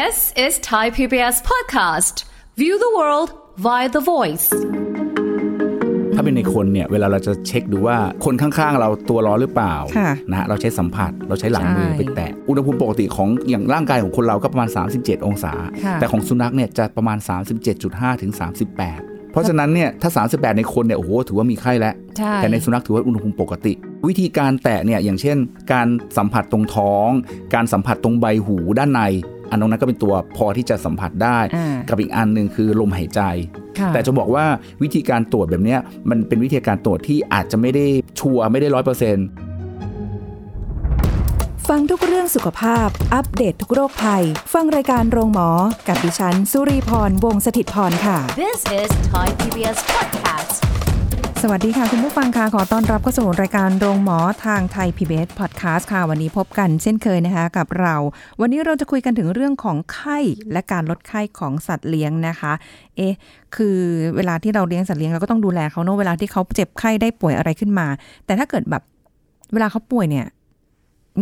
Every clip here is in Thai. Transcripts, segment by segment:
This is Thai PBS podcast. View the world via the voice. ถ้าเป็นในคนเนี่ยเวลาเราจะเช็คดูว่าคนข้างๆ เราตัวร้อนหรือเปล่าค่ะนะฮะเราใช้สัมผัสเราใช้หลังมือใช่ไปแตะอุณหภูมิปกติของอย่างร่างกายของคนเราก็ประมาณ 37 องศา ค่ะแต่ของสุนัขเนี่ยจะประมาณ 37.5 ถึง 38 เพราะฉะนั้นเนี่ยถ้า 38 ในคนเนี่ยโอ้โหถือว่ามีไข้แล้ว ใช่ แต่ในสุนัขถือว่าอุณหภูมิปกติ วิธีการแตะเนี่ยอย่างเช่น การสัมผัสตรงท้อง การสัมผัสตรงใบหูด้านใน อันนั้นก็เป็นตัวพอที่จะสัมผัสได้อ่ากับอีกอันหนึ่งคือลมหายใจค่ะแต่จะบอกว่าวิธีการตรวจแบบเนี้ยมันเป็นวิธีการตรวจที่อาจจะไม่ได้ชัวร์ไม่ได้ร้อยเปอร์เซ็นต์ฟังทุกเรื่องสุขภาพ อัปเดตททุกโรคภัย ฟังรายการโรงหมอ กับดิฉัน สุรีพร วงศิตพรค่ะ This is Thai PBS podcast. สวัสดีค่ะ คุณผู้ฟังค่ะ ขอต้อนรับเข้าสู่รายการโรงหมอทางไทย PBS Podcast ค่ะ วันนี้พบกันเช่นเคยนะคะกับเรา วันนี้เราจะคุยกันถึงเรื่องของไข้และการลดไข้ของสัตว์เลี้ยงนะคะ เอ๊ะคือเวลาที่เราเลี้ยงสัตว์เลี้ยงเราก็ต้องดูแลเขาเนอะเวลาที่เขาเจ็บไข้ได้ป่วยอะไรขึ้นมา แต่ถ้าเกิดแบบเวลาเขาป่วยเนี่ย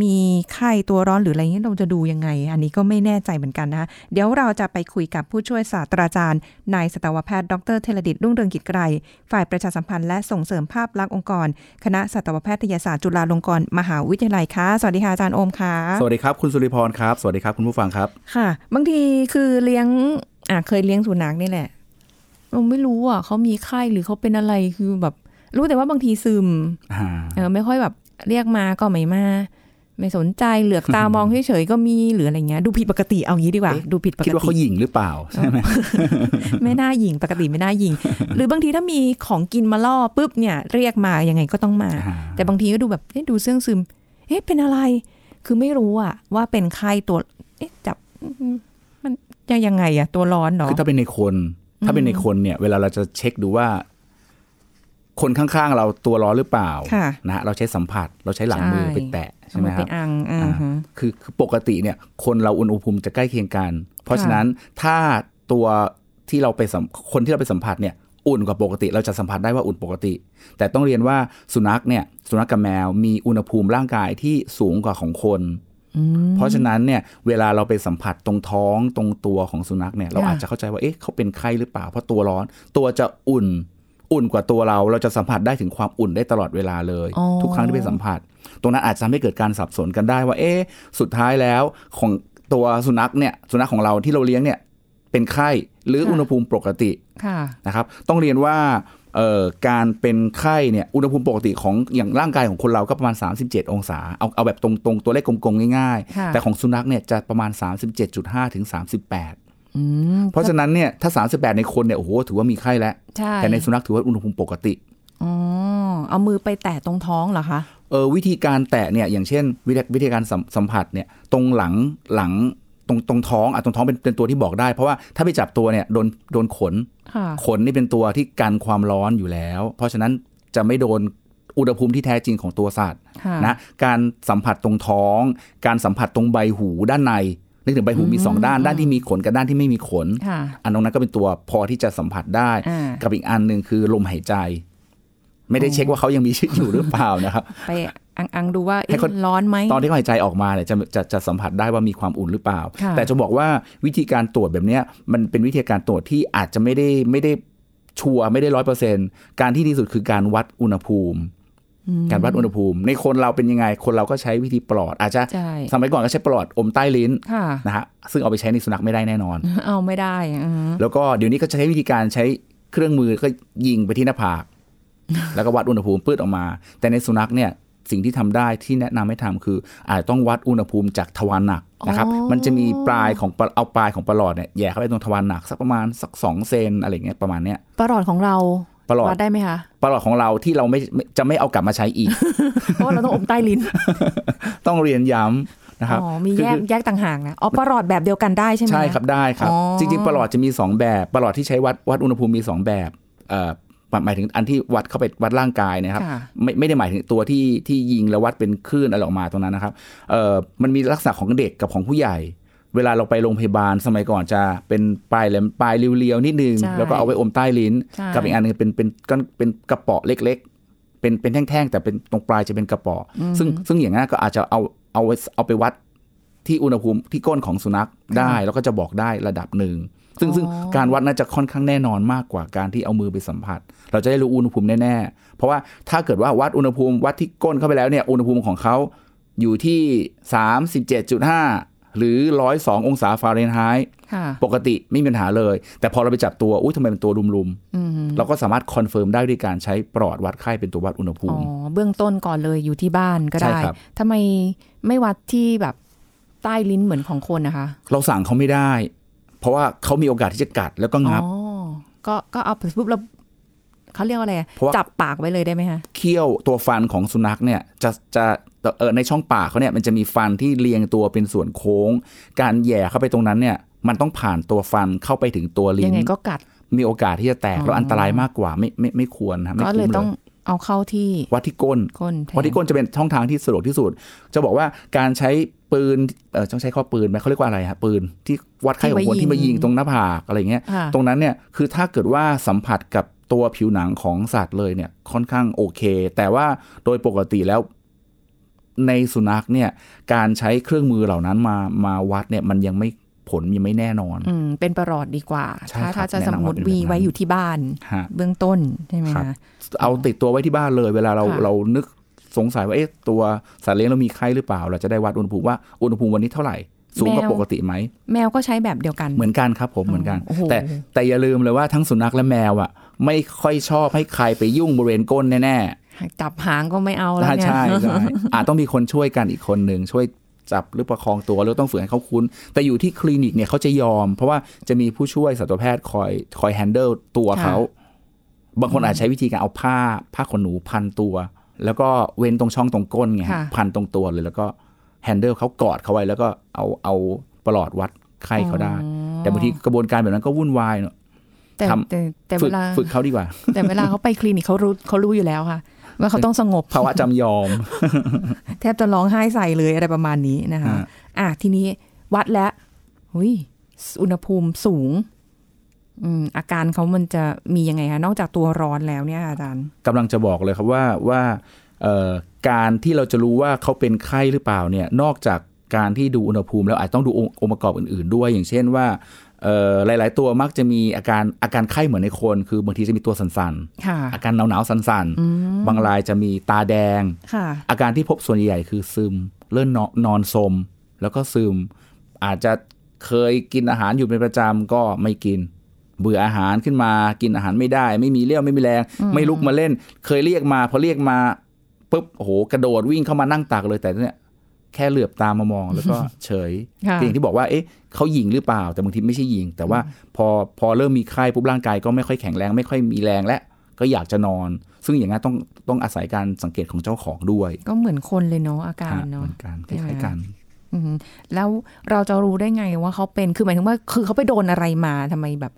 มีไข้ตัวร้อนหรืออะไรเงี้ยเราจะดูยังไง อันนี้ก็ไม่แน่ใจเหมือนกันนะคะเดี๋ยวเราจะไปคุยกับผู้ช่วยศาสตราจารย์นายสัตวแพทย์ดรเทเลดิตรุ่งเรืองกิจไกรฝ่ายประชาสัมพันธ์และส่งเสริมภาพลักษณ์องค์กร คณะสัตวแพทยศาสตร์จุฬาลงกรณ์มหาวิทยาลัยค่ะสวัสดีค่ะอาจารย์โอมค่ะสวัสดีครับคุณสุริพรครับสวัสดีครับคุณผู้ฟังครับค่ะ บางทีคือเลี้ยงอะเคยเลี้ยงสุนัขนี่แหละเราไม่รู้อะเขามีไข้หรือเขาเป็นอะไรคือแบบ รู้แต่ว่าบางทีซึมอ่าเออไม่ค่อยแบบเรียกมาก็ไม่มา ไม่สนใจเหลือกตามองเฉยๆก็มีหรืออะไรเงี้ยดูผิดปกติเอางี้ดีกว่าเอ๊ะดูผิดปคิดกว่าเขาติหยิงหรือเปล่าใช่ไหมไม่น่าหยิงปกติไม่น่าหยิง หรือบางทีถ้ามีของกินมาล่อปุ๊บเนี่ย เรียกมายังไงก็ต้องมาอ่าแต่บางทีก็ดูแบบเอ๊ะดูเสื่องซึม เอ๊ะเป็นอะไร คือไม่รู้อะว่าเป็นไข้ตัว เอ๊ะจับอืมมันจะยังไงอะตัวร้อนเหรอคือถ้าเป็นในคน ถ้าเป็นในคนเนี่ย เวลาเราจะเช็คดูว่า คนข้างๆ เราตัวร้อนหรือเปล่าค่ะนะฮะเราใช้สัมผัสเราใช้หลังมือใช่ไปแตะใช่เอาไหมมาคไปรับอังอ่าอ่าฮะคือคือปกติเนี่ยคนเราอุณหภูมิจะใกล้เคียงกัน เพราะฉะนั้นถ้าตัวที่เราไปสัมคนที่เราไปสัมผัสเนี่ยอุ่นกว่าปกติ เราจะสัมผัสได้ว่าอุ่นปกติ แต่ต้องเรียนว่าสุนัขเนี่ยสุนัขกับแมวมีอุณหภูมิร่างกายที่สูงกว่าของคน เพราะฉะนั้นเนี่ยเวลาเราไปสัมผัสตรงท้องตรงตัวของสุนัขเนี่ยเราค่ะอาจจะเข้าใจว่าเอ๊ะเขาเป็นไข้หรือเปล่าเพราะตัวร้อน ตัวจะอุ่น อุ่นกว่าตัวเรา เราจะสัมผัสได้ถึงความอุ่นได้ตลอดเวลาเลยอ๋อทุกครั้งที่ไปสัมผัส ตรงนั้นอาจจะทำให้เกิดการสับสนกันได้ว่า เอ๊ะสุดท้ายแล้วของตัวสุนัขเนี่ยสุนัขของเราที่เราเลี้ยงเนี่ยเป็นไข้หรืออุณหภูมิปกติค่ะนะครับ ต้องเรียนว่าเอ่อการเป็นไข้เนี่ยอุณหภูมิปกติของอย่างร่างกายของคนเราก็ประมาณ 37 องศา เอาเอาแบบตรงๆ ตัวเลขกลมๆ ง่ายค่ะๆแต่ของสุนัขเนี่ยจะประมาณ 37.5 ถึง 38อืม เพราะฉะนั้นเนี่ยถ้า 38 ในคนเนี่ยโอ้โหถือว่ามีไข้แล้วใช่แต่ในสุนัขถือว่าอุณหภูมิปกติอ๋อเอามือไปแตะตรงท้องเหรอคะเออวิธีการแตะเนี่ยอย่างเช่น วิธีวิธีการสัมสัมผัสเนี่ยตรงหลังหลังตรงตรงท้องอะตรงท้องเป็นเป็นตัวที่บอกได้ เพราะว่าถ้าไปจับตัวเนี่ยโดนโดนขนค่ะขนนี่เป็นตัวที่กันความร้อนอยู่แล้ว เพราะฉะนั้นจะไม่โดนอุณหภูมิที่แท้จริงของตัวสัตว์ค่ะนะการสัมผัสตรงท้อง การสัมผัสตรงใบหูด้านใน นึกถึงใบหูมีสองด้านด้านที่มีขนกับด้านที่ไม่มีขนค่ะอันตรงนั้นก็เป็นตัวพอที่จะสัมผัสได้อ่ากับอีกอันหนึ่งคือลมหายใจ ไม่ได้เช็คว่าเขายังมีชีวิตอยู่หรือเปล่านะครับไปอังอังดูว่าให้เอ๊ะเขาร้อนไหมตอนที่เขาหายใจออกมาเนี่ยจะจะจะสัมผัสได้ว่ามีความอุ่นหรือเปล่าค่ะแต่จะบอกว่าวิธีการตรวจแบบเนี้ยมันเป็นวิธีการตรวจที่อาจจะไม่ได้ไม่ได้ชัวร์ไม่ได้ร้อยเปอร์เซ็นการที่ดีสุดคือการวัดอุณหภูมิ การวัดอุณหภูมิ ในคนเราเป็นยังไง คนเราก็ใช้วิธีปลอด อาจจะใช่สมัยก่อนก็ใช้ปลอดอมใต้ลิ้นค่ะนะฮะซึ่งเอาไปใช้ในสุนัขไม่ได้แน่นอน เอาไม่ได้อืมแล้วก็เดี๋ยวนี้ก็จะใช้วิธีการใช้เครื่องมือก็ยิงไปที่หน้าผากแล้วก็วัดอุณหภูมิปืดออกมา แต่ในสุนัขเนี่ยสิ่งที่ทำได้ที่แนะนำให้ทำคือ อาจจะต้องวัดอุณหภูมิจากทวารหนักนะครับอ๋อมันจะมีปลายของปลาเอาปลายของปลาหลอดเนี่ยแหย่เข้าไปตรงทวารหนักสักประมาณสักสองเซนอะไรเงี้ยประมาณเนี้ยประหลอดของเรา ประหลอดวัดได้ไหมคะปลาหลอดของเราที่เราไม่ไม่จะไม่เอากลับมาใช้อีก เพราะว่าเราต้องอมใต้ลิ้น ต้องเรียนย้ำนะครับอ๋อมีคือแยกคือแยกต่างหากนะอ๋อประหลอดแบบเดียวกันได้ใช่ไหมใช่ครับได้ครับอ๋อจริงๆประหลอดจะมี 2 แบบประหลอดที่ใช้วัดวัดอุณหภูมิมี 2 แบบเอ่อหมายถึงอันที่วัดเข้าไปวัดร่างกายนะครับค่ะไม่ไม่ได้หมายถึงตัวที่ที่ยิงแล้ววัดเป็นคลื่นอะไรออกมาตรงนั้นนะครับเอ่อมันมีลักษณะของเด็กกับของผู้ใหญ่ เวลาเราไปโรงพยาบาลสมัยก่อนจะเป็นปลายแหลมปลายเรียวๆนิดนึงใช่แล้วก็เอาไว้อมใต้ลิ้นใช่กับอีกอันหนึงเป็นเป็นก้อนเป็นกระเป๋อเล็กๆ เป็นเป็นแท่งๆแต่เป็นตรงปลายจะเป็นกระเป๋ออซึ่งซึ่งอย่างนั้นก็อาจจะเอาเอาไว้เอาไปวัดที่อุณหภูมิที่ก้นของสุนัขได้แล้วก็จะบอกได้ระดับหนึ่งซึ่งซึ่งการวัดน่าจะค่อนข้างแน่นอนมากกว่าการที่เอามือไปสัมผัส เราจะได้รู้อุณหภูมิแน่ๆ เพราะว่าถ้าเกิดว่าวัดอุณหภูมิวัดที่ก้นเข้าไปแล้วเนี่ยอุณหภูมิของเขาอยู่ที่ 37.5 หรือ102องศาฟาเรนไฮต์ค่ะปกติไม่มีปัญหาเลย แต่พอเราไปจับตัวอุ้ยทำไมเป็นตัวรุมๆเราก็สามารถ confirm ได้ด้วยการใช้ปรอทวัดไข้เป็นตัววัดอุณหภูมิอ๋อเบื้องต้นก่อนเลยอยู่ที่บ้านก็ใช่ได้ครับทำไมไม่วัดที่แบบใต้ลิ้นเหมือนของคนนะคะ เราสั่งเขาไม่ได้ เพราะว่าเขามีโอกาสที่จะกัดแล้วก็งับอ๋อก็ก็เอาไปปุ๊บแล้วเขาเรียกว่าอะไรอะเพราะว่าจับปากไว้เลยได้ไหมคะเขี้ยวตัวฟันของสุนัขเนี่ยจะจะเออ ในช่องปากเขาเนี่ยมันจะมีฟันที่เรียงตัวเป็นส่วนโค้ง การแหย่เข้าไปตรงนั้นเนี่ย มันต้องผ่านตัวฟันเข้าไปถึงตัวลิ้ยันงไงก็กัด มีโอกาสที่จะแตกอ๋อแล้วอันตรายมากกว่าไม่ไม่ไม่ควรนะไม่ก็คุ้มเลยเลต้องยเอาเข้าที่วัดที่ก้นก้นแทนวัดที่ก้นจะเป็นช่องทางที่สะดวกที่สุด จะบอกว่าการใช้ปืนเออต้องใช้ข้อปืนไหมเขาเรียกว่าอะไรฮะปืนที่วัดไข้ของคนที่มายิงตรงหน้าผากอะไรเงี้ยค่ะตรงนั้นเนี่ยคือถ้าเกิดว่าสัมผัสกับตัวผิวหนังของสัตว์เลยเนี่ยค่อนข้างโอเค แต่ว่าโดยปกติแล้ว ในสุนัขเนี่ยการใช้เครื่องมือเหล่านั้นมามาวัดเนี่ยมันยังไม่ผลยังไม่แน่นอนอืมเป็นประหลอดดีกว่าใช่ถ้าครับถ้าจะแนะสนำมมติว่าเป็นวีแบบนั้นไว้อยู่ที่บ้านฮะเบื้องต้นใช่ไหมครับคะเอาติดตัวไว้ที่บ้านเลย เวลาเราค่ะเรานึกสงสัยว่าเอ๊ะตัวสัตว์เลี้ยงเรามีไข้หรือเปล่า เราจะได้วัดอุณหภูมิว่าอุณหภูมิวันนี้เท่าไหร่สูงกว่าปกติไหม แมวก็ใช้แบบเดียวกันเหมือนกันครับผมเหมือนกันโอ้โหแต่แต่อย่าลืมเลยว่าทั้งสุนัขและแมวอะ ไม่ค่อยชอบให้ใครไปยุ่งบริเวณก้นแน่ จับหางก็ไม่เอาๆแล้วใช่เนี่ยใช่ใช่อาจต้องมีคนช่วยกันอีกคนหนึ่งช่วยจับหรือประคองตัวแล้วต้องฝึกให้เขาคุ้น แต่อยู่ที่คลินิกเนี่ยเขาจะยอม เพราะว่าจะมีผู้ช่วยสัตวแพทย์คอยคอย handle ตัวเขา บางคนอาจใช้วิธีการเอาผ้าผ้าขนหนูพันตัว แล้วก็เว้นตรงช่องตรงก้นไงค่ะพันตรงตัวเลยแล้วก็ handle เขากอดเขาไว้แล้วก็เอาเอาปรอทวัดไข้เขาได้ แต่บางทีกระบวนการแบบนั้นก็วุ่นวายเนอะแต่ทำแต่แต่ฝึเวกลาฝึกเขาดีกว่า แต่เวลาเขาไปคลินิกเขารู้เขารู้อยู่แล้วค่ะ ว่าเขาต้องสงบภาวะจำยอม แทบจะร้องไห้ใส่เลยอะไรประมาณนี้นะคะฮะอะทีนี้วัดแล้วหุยอุณหภูมิสูงอืมอาการเขามันจะมียังไงคะนอกจากตัวร้อนแล้วเนี่ยอาจารย์กำลังจะบอกเลยครับว่าว่าเอ่อการที่เราจะรู้ว่าเขาเป็นไข้หรือเปล่าเนี่ยนอกจากการที่ดูอุณหภูมิแล้วอาจต้องดูองค์องค์ประกอบอื่น ๆ ด้วย อย่างเช่นว่าเอ่อ หลาย ๆ ตัวมักจะมีอาการอาการไข้เหมือนในคน คือบางทีจะมีตัวสั่นค่ะๆอาการหนาวๆสั่นๆ บางรายจะมีตาแดงค่ะอาการที่พบส่วนใหญ่คือซึม เลื่อนนอนนอนสม แล้วก็ซึม อาจจะเคยกินอาหารอยู่เป็นประจำก็ไม่กิน เบื่ออาหารขึ้นมากินอาหารไม่ได้ ไม่มีเรี่ยวไม่มีแรง ไม่ลุกมาเล่น เคยเรียกมาพอเรียกมาปุ๊บโอ้โหกระโดดวิ่งเข้ามานั่งตักเลยแต่เนี่ย แค่เหลือบตามมามองแล้วก็เฉยค่ะอย่างที่บอกว่าเอ๊ะเขาหยิงหรือเปล่า แต่บางทีไม่ใช่หยิง แต่ว่าพอพอเริ่มมีไข้ปุ๊บร่างกายก็ไม่ค่อยแข็งแรง ไม่ค่อยมีแรงและก็อยากจะนอน ซึ่งอย่างนั้นต้องต้องอาศัยการสังเกตของเจ้าของด้วย ก็เหมือนคนเลยเนาะอาการฮะเนาะเหมือนกันคใช่ไหมล้ายๆกันอืมแล้วเราจะรู้ได้ไงว่าเขาเป็นคือหมายถึงว่า คือเขาไปโดนอะไรมาทำไมแบบ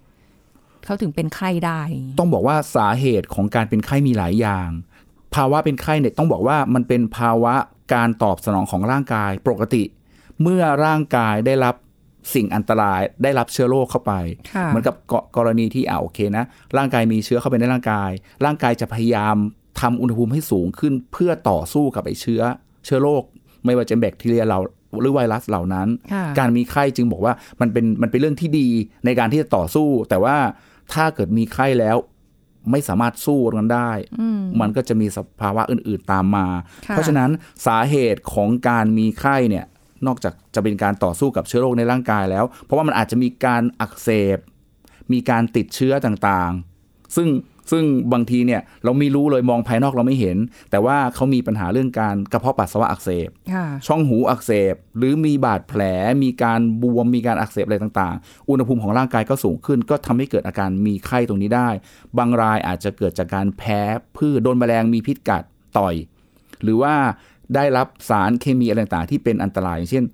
เขาถึงเป็นไข้ได้ ต้องบอกว่าสาเหตุของการเป็นไข้มีหลายอย่าง ภาวะเป็นไข้เนี่ยต้องบอกว่ามันเป็นภาวะ การตอบสนองของร่างกายปกติ เมื่อร่างกายได้รับสิ่งอันตรายได้รับเชื้อโรคเข้าไปค่ะเหมือนกับกกรณีที่อ่าโอเคนะร่างกายมีเชื้อเข้าไปในร่างกาย ร่างกายจะพยายามทำอุณหภูมิให้สูงขึ้นเพื่อต่อสู้กับไอ้เชื้อ เชื้อโรคไม่ว่าจะเป็นแบคทีเรียเราหรือไวรัสเหล่านั้นค่ะการมีไข้จึงบอกว่ามันเป็นมันเป็นเรื่องที่ดีในการที่จะต่อสู้ แต่ว่าถ้าเกิดมีไข้แล้ว ไม่สามารถสู้ตรงนั้นได้ มันก็จะมีสภาวะอื่น ๆตามมาค่ะเพราะฉะนั้นสาเหตุของการมีไข้เนี่ย นอกจากจะเป็นการต่อสู้กับเชื้อโรคในร่างกายแล้ว เพราะว่ามันอาจจะมีการอักเสบ มีการติดเชื้อต่างๆ ซึ่ง ซึ่งบางทีเนี่ยเราไม่รู้เลยมองภายนอกเราไม่เห็น แต่ว่าเขามีปัญหาเรื่องการกระเพาะปัสสาวะอักเสบค่ะช่องหูอักเสบ หรือมีบาดแผล มีการบวม มีการอักเสบอะไรต่างๆ อุณหภูมิของร่างกายก็สูงขึ้น ก็ทำให้เกิดอาการมีไข้ตรงนี้ได้ บางรายอาจจะเกิดจากการแพ้พืชโดนแมลงมีพิษกัดต่อย หรือว่าได้รับสารเคมีอะไรต่างๆที่เป็นอันตรายอย่างเช่น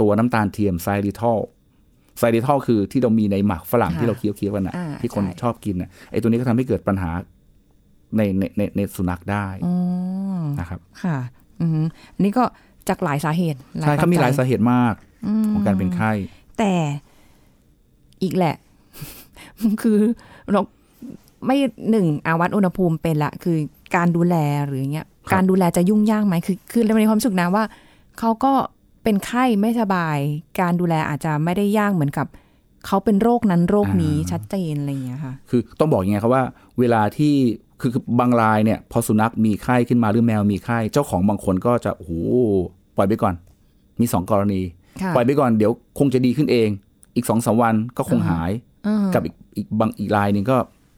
ตัวน้ำตาลเทียมไซริทอล ไซริทอลคือที่เรามีในหมักฝรั่งค่ะที่เราเคี้ยวๆกันนะอ่าที่คนใช่ชอบกินนะไอ้ตัวนี้ก็ทำให้เกิดปัญหาในในในในสุนัขได้อ๋อนะครับ ค่ะ อืมอันนี้ก็จากหลายสาเหตุใช่เขามีหลายปัจจัสาเหตุมากของการเป็นไข้ แต่อีกแหละ คือเราไม่หนึ่งอาวัดอุณหภูมิเป็นละ คือการดูแลหรืออย่างเงี้ยครับการดูแลจะยุ่งยากไหมคือคือเราในความรู้สึกนะว่าเขาก็ เป็นไข้ไม่สบาย การดูแลอาจจะไม่ได้ยากเหมือนกับ เขาเป็นโรคนั้นโรคนี้อ่าชัดเจนอะไรอย่างเงี้ยค่ะ คือต้องบอกยังไงครับว่า เวลาที่คือคือบางรายเนี่ยพอสุนัขมีไข้ขึ้นมาหรือแมวมีไข้เจ้าของบางคนก็จะโอ้โหปล่อยไปก่อน มีสองกรณีค่ะปล่อยไปก่อนเดี๋ยวคงจะดีขึ้นเอง อีกสองสามวันก็คงหายอืมกับอีกอีกบางอีกรายหนึ่งก็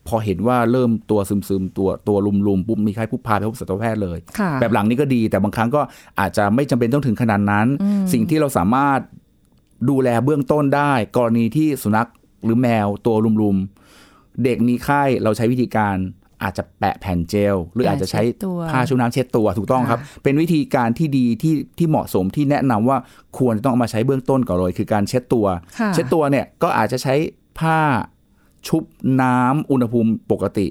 พอเห็นว่าเริ่มตัวซึมซึมๆตัวตัวลุมๆปุ๊บมีไข้ปุ๊บพาไปพบสัตวแพทย์เลยค่ะแบบหลังนี้ก็ดี แต่บางครั้งก็อาจจะไม่จำเป็นต้องถึงขนาดนั้น สิ่งที่เราสามารถดูแลเบื้องต้นได้ กรณีที่สุนัขหรือแมวตัวรุมๆ เด็กมีไข้เราใช้วิธีการอาจจะแปะแผ่นเจล หรืออาจจะใช้เช็ดตัวผ้าชุบน้ำเช็ดตัวถูกต้องครับ เป็นวิธีการที่ดีที่ที่เหมาะสมที่แนะนำว่าควรจะต้องเอามาใช้เบื้องต้นก่อนเลย คือการเช็ดตัวค่ะเช็ดตัวเนี่ยก็อาจจะใช้ผ้า ชุบน้ำอุณหภูมิปกติ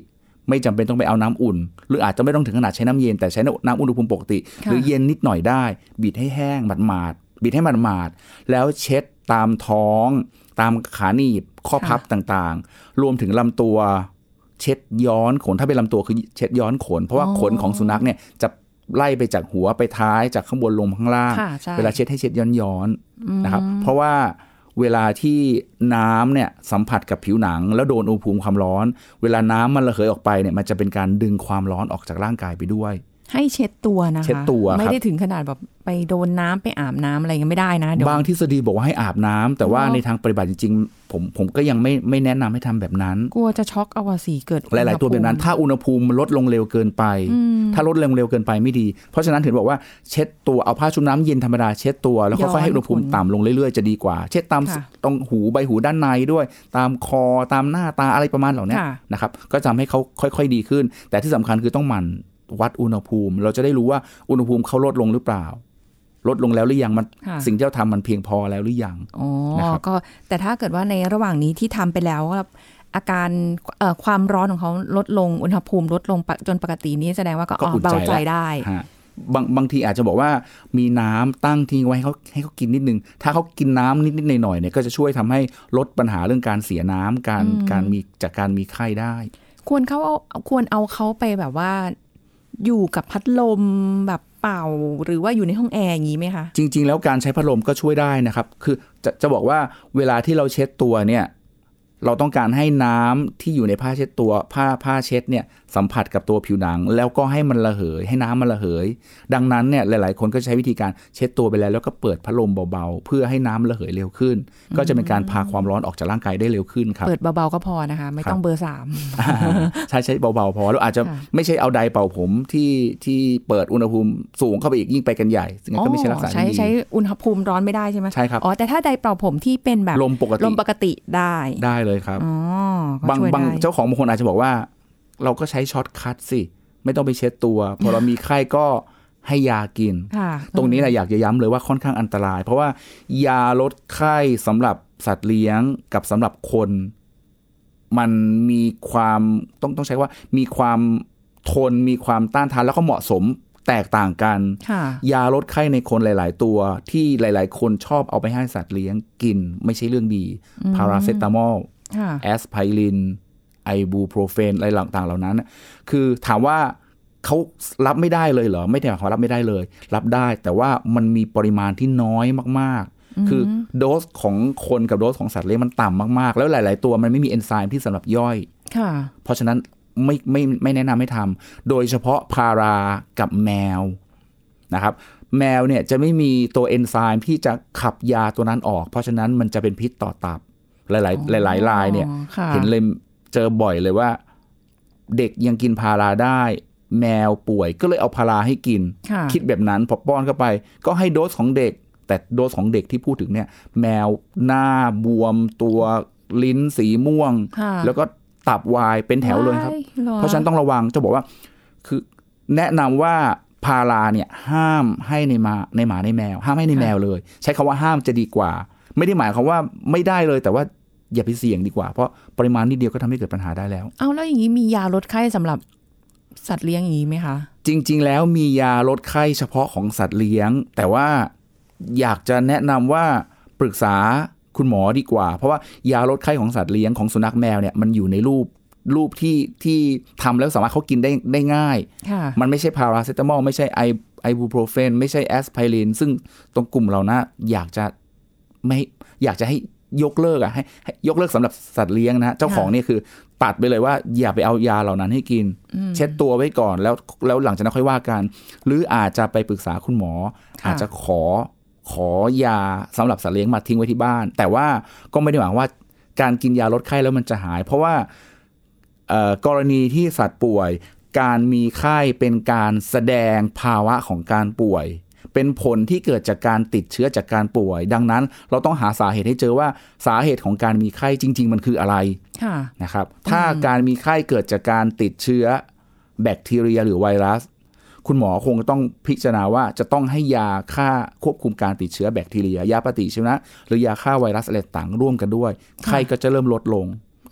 ไม่จำเป็นต้องไปเอาน้ำอุ่น หรืออาจจะไม่ต้องถึงขนาดใช้น้ำเย็นแต่ใช้น้ำอุณหภูมิปกติค่ะหรือเย็นนิดหน่อยได้บิดให้แห้งหมาดๆบิดให้หมาดๆแล้วเช็ดตามท้อง ตามขาหนีบข้อพับต่างๆ รวมถึงลำตัว เช็ดย้อนขนถ้าเป็นลำตัวคือเช็ดย้อนขน เพราะว่าอ๋อขนของสุนัขเนี่ยจะไล่ไปจากหัวไปท้ายจากข้างบนลงข้างล่างค่ะใช่เวลาเช็ดให้เช็ดย้อนย้อนๆนะครับ เพราะว่า เวลาที่น้ำเนี่ยสัมผัสกับผิวหนัง แล้วโดนอุณหภูมิความร้อน เวลาน้ำมันระเหยออกไปเนี่ยมันจะเป็นการดึงความร้อนออกจากร่างกายไปด้วย ให้เช็ดตัวนะคะเช็ดตัวครับไม่ได้ถึงขนาดแบบไปโดนน้ำไปอาบน้ำอะไรเงี้ยไม่ได้นะเดี๋ยวบางทฤษฎีบอกว่าให้อาบน้ำแต่ว่าอ๋อในทางปฏิบัติจริงๆผมผมก็ยังไม่ไม่แนะนำให้ทำแบบนั้น กลัวจะช็อกเอาอะสีเกิดหลาย ๆ ตัวแบบนั้น ถ้าอุณหภูมิมันลดลงเร็วเกินไป ถ้าลดลงเร็วเกินไปไม่ดี เพราะฉะนั้นถึงบอกว่าเช็ดตัวเอาผ้าชุบน้ำเย็นธรรมดาเช็ดตัวแล้วค่อยๆให้อุณหภูมิต่ำลงเรื่อย ๆ จะดีกว่า เช็ดตามค่ะตรงหูใบหูด้านในด้วย ตามคอตามหน้าตาอะไรประมาณเหล่านี้ค่ะนะครับก็จะทำให้เขาค่อย ๆ ดีขึ้น แต่ที่สำคัญคือต้องหมั่น วัดอุณหภูมิ เราจะได้รู้ว่าอุณหภูมิเขาลดลงหรือเปล่า ลดลงแล้วหรือยังมันค่ะสิ่งที่เราทำมันเพียงพอแล้วหรือยังอ๋อนะครับก็แต่ถ้าเกิดว่าในระหว่างนี้ที่ทำไปแล้วว่าอาการเอ่อความร้อนของเขาลดลงอุณหภูมิลดลงปกจนปกตินี้แสดงว่าก็ก็อ๋ออุ่นเบาใจใจแล้วได้ฮะบางบางทีอาจจะบอกว่ามีน้ำตั้งทิ้งไว้ให้เขาให้เขากินนิดนึง ถ้าเขากินน้ำนิดนิดหน่อยๆเนี่ยก็จะช่วยทำให้ลดปัญหาเรื่องการเสียน้ำการการมีจากการมีไข้ได้ ควรเขาเอาควรเอาเขาไปแบบว่า อยู่กับพัดลมแบบเป่า หรือว่าอยู่ในห้องแอร์อย่างนี้ไหมคะ จริง ๆ แล้วการใช้พัดลมก็ช่วยได้นะครับ คือจะจะบอกว่าเวลาที่เราเช็ดตัวเนี่ย เราต้องการให้น้ำที่อยู่ในผ้าเช็ดตัวผ้าผ้าเช็ดเนี่ย สัมผัสกับตัวผิวหนัง แล้วก็ให้มันระเหย ให้น้ำมันระเหย ดังนั้นเนี่ยหลาย ๆ คนก็ใช้วิธีการเช็ดตัวไปแล้ว แล้วก็เปิดพัดลมเบา ๆ เพื่อให้น้ำระเหยเร็วขึ้น ก็จะเป็นการพาความร้อนออกจากร่างกายได้เร็วขึ้นครับเปิดเบา ๆ ก็พอนะคะ ไม่ต้องเบอร์สามใช้ใช้เบา ๆ พอแล้วอาจจะค่ะไม่ใช่เอาไดร์เป่าผมที่ที่เปิดอุณหภูมิสูงเข้าไปอีกยิ่งไปกันใหญ่ซึ่งก็ไม่ใช่ลักษณะใช้ที่ดีใช้อุณหภูมิร้อนไม่ได้ใช่ไหมใช่ครับอ๋อแต่ถ้าไดร์เป่าผมที่เป็นแบบลมปกติลมปกติได้ได้เลยครับอ๋อก็บางช่วยบางได้เจ้าของบางคนอาจจะบอกว่า เราก็ใช้ shortcut สิ ไม่ต้องไปเช็ดตัว พอเรามีไข้ก็ให้ยากินค่ะตรงนี้แหละอยากจะย้ำเลยว่าค่อนข้างอันตราย เพราะว่ายาลดไข้สำหรับสัตว์เลี้ยงกับสำหรับคน มันมีความต้องต้องใช้ว่า มีความทนมีความต้านทานแล้วก็เหมาะสมแตกต่างกันค่ะยาลดไข้ในคนหลาย ๆ ตัวที่หลาย ๆ คนชอบเอาไปให้สัตว์เลี้ยงกิน ไม่ใช่เรื่องดี พาราเซตามอลค่ะแอสไพริน ไอบูโปรเฟนอะไรต่างๆเหล่านั้นน่ะคือถามว่าเขารับไม่ได้เลยเหรอ ไม่ได้หมายความว่ารับไม่ได้เลย รับได้แต่ว่ามันมีปริมาณที่น้อยมากๆ คือโดสของคนกับโดสของสัตว์เลี้ยงมันต่ำมากๆ แล้วหลาย ๆ ตัวมันไม่มีเอนไซม์ที่สำหรับย่อยค่ะเพราะฉะนั้นไม่ไม่ไม่แนะนำให้ทำโดยเฉพาะพารากับแมวนะครับแมวเนี่ยจะไม่มีตัวเอนไซม์ที่จะขับยาตัวนั้นออก เพราะฉะนั้นมันจะเป็นพิษต่อตับ หลาย ๆ หลายๆรายเนี่ยอ๋อค่ะเห็นเลย เจอบ่อยเลยว่า เด็กยังกินพาราได้ แมวป่วยก็เลยเอาพาราให้กินค่ะคิดแบบนั้นพอป้อนเข้าไป ก็ให้โดสของเด็ก แต่โดสของเด็กที่พูดถึงเนี่ย แมวหน้าบวมตัวลิ้นสีม่วงค่ะแล้วก็ตับวายเป็นแถวเลยครับว้ายหอเพราะฉะนั้นต้องระวังจะบอกว่า คือแนะนำว่าพาราเนี่ยห้ามให้ในหมาในหมาในแมว ห้ามให้ในแมวเลย ใช้คำว่าห้ามจะดีกว่า ไม่ได้หมายความว่าไม่ได้เลยแต่ว่า อย่าไปเสี่ยงดีกว่า เพราะปริมาณนิดเดียวก็ทำให้เกิดปัญหาได้แล้ว เอาแล้วอย่างนี้มียาลดไข้สำหรับสัตว์เลี้ยงอย่างนี้ไหมคะ จริง ๆ แล้วมียาลดไข้เฉพาะของสัตว์เลี้ยง แต่ว่าอยากจะแนะนำว่าปรึกษาคุณหมอดีกว่า เพราะว่ายาลดไข้ของสัตว์เลี้ยงของสุนัขแมวเนี่ยมันอยู่ในรูปรูปที่ที่ทำแล้วสามารถเขากินได้ได้ง่ายค่ะมันไม่ใช่พาราเซตามอลไม่ใช่ไอไอบูโปรเฟนไม่ใช่แอสไพรินซึ่งตรงกลุ่มเรานะอยากจะไม่อยากจะให้ ยกเลิกอะให้ให้ยกเลิกสำหรับสัตว์เลี้ยงนะฮะเจ้าของเนี่ยคือตัดไปเลยว่าอย่าไปเอายาเหล่านั้นให้กิน เช็ดตัวไว้ก่อนแล้วแล้วหลังจากนั้นค่อยว่ากัน หรืออาจจะไปปรึกษาคุณหมอค่ะอาจจะขอขอยาสำหรับสัตว์เลี้ยงมาทิ้งไว้ที่บ้าน แต่ว่าก็ไม่ได้หวังว่าการกินยาลดไข้แล้วมันจะหาย เพราะว่าเอ่อกรณีที่สัตว์ป่วย การมีไข้เป็นการแสดงภาวะของการป่วย เป็นผลที่เกิดจากการติดเชื้อจากการป่วย ดังนั้นเราต้องหาสาเหตุให้เจอว่าสาเหตุของการมีไข้จริง ๆ มันคืออะไรค่ะนะครับ ถ้าการมีไข้เกิดจากการติดเชื้อแบคทีเรียหรือไวรัส คุณหมอคงต้องพิจารณาว่าจะต้องให้ยาฆ่าควบคุมการติดเชื้อแบคทีเรีย ยาปฏิชีวนะ หรือยาฆ่าไวรัสอะไรต่างร่วมกันด้วย ไข้ก็จะเริ่มลดลง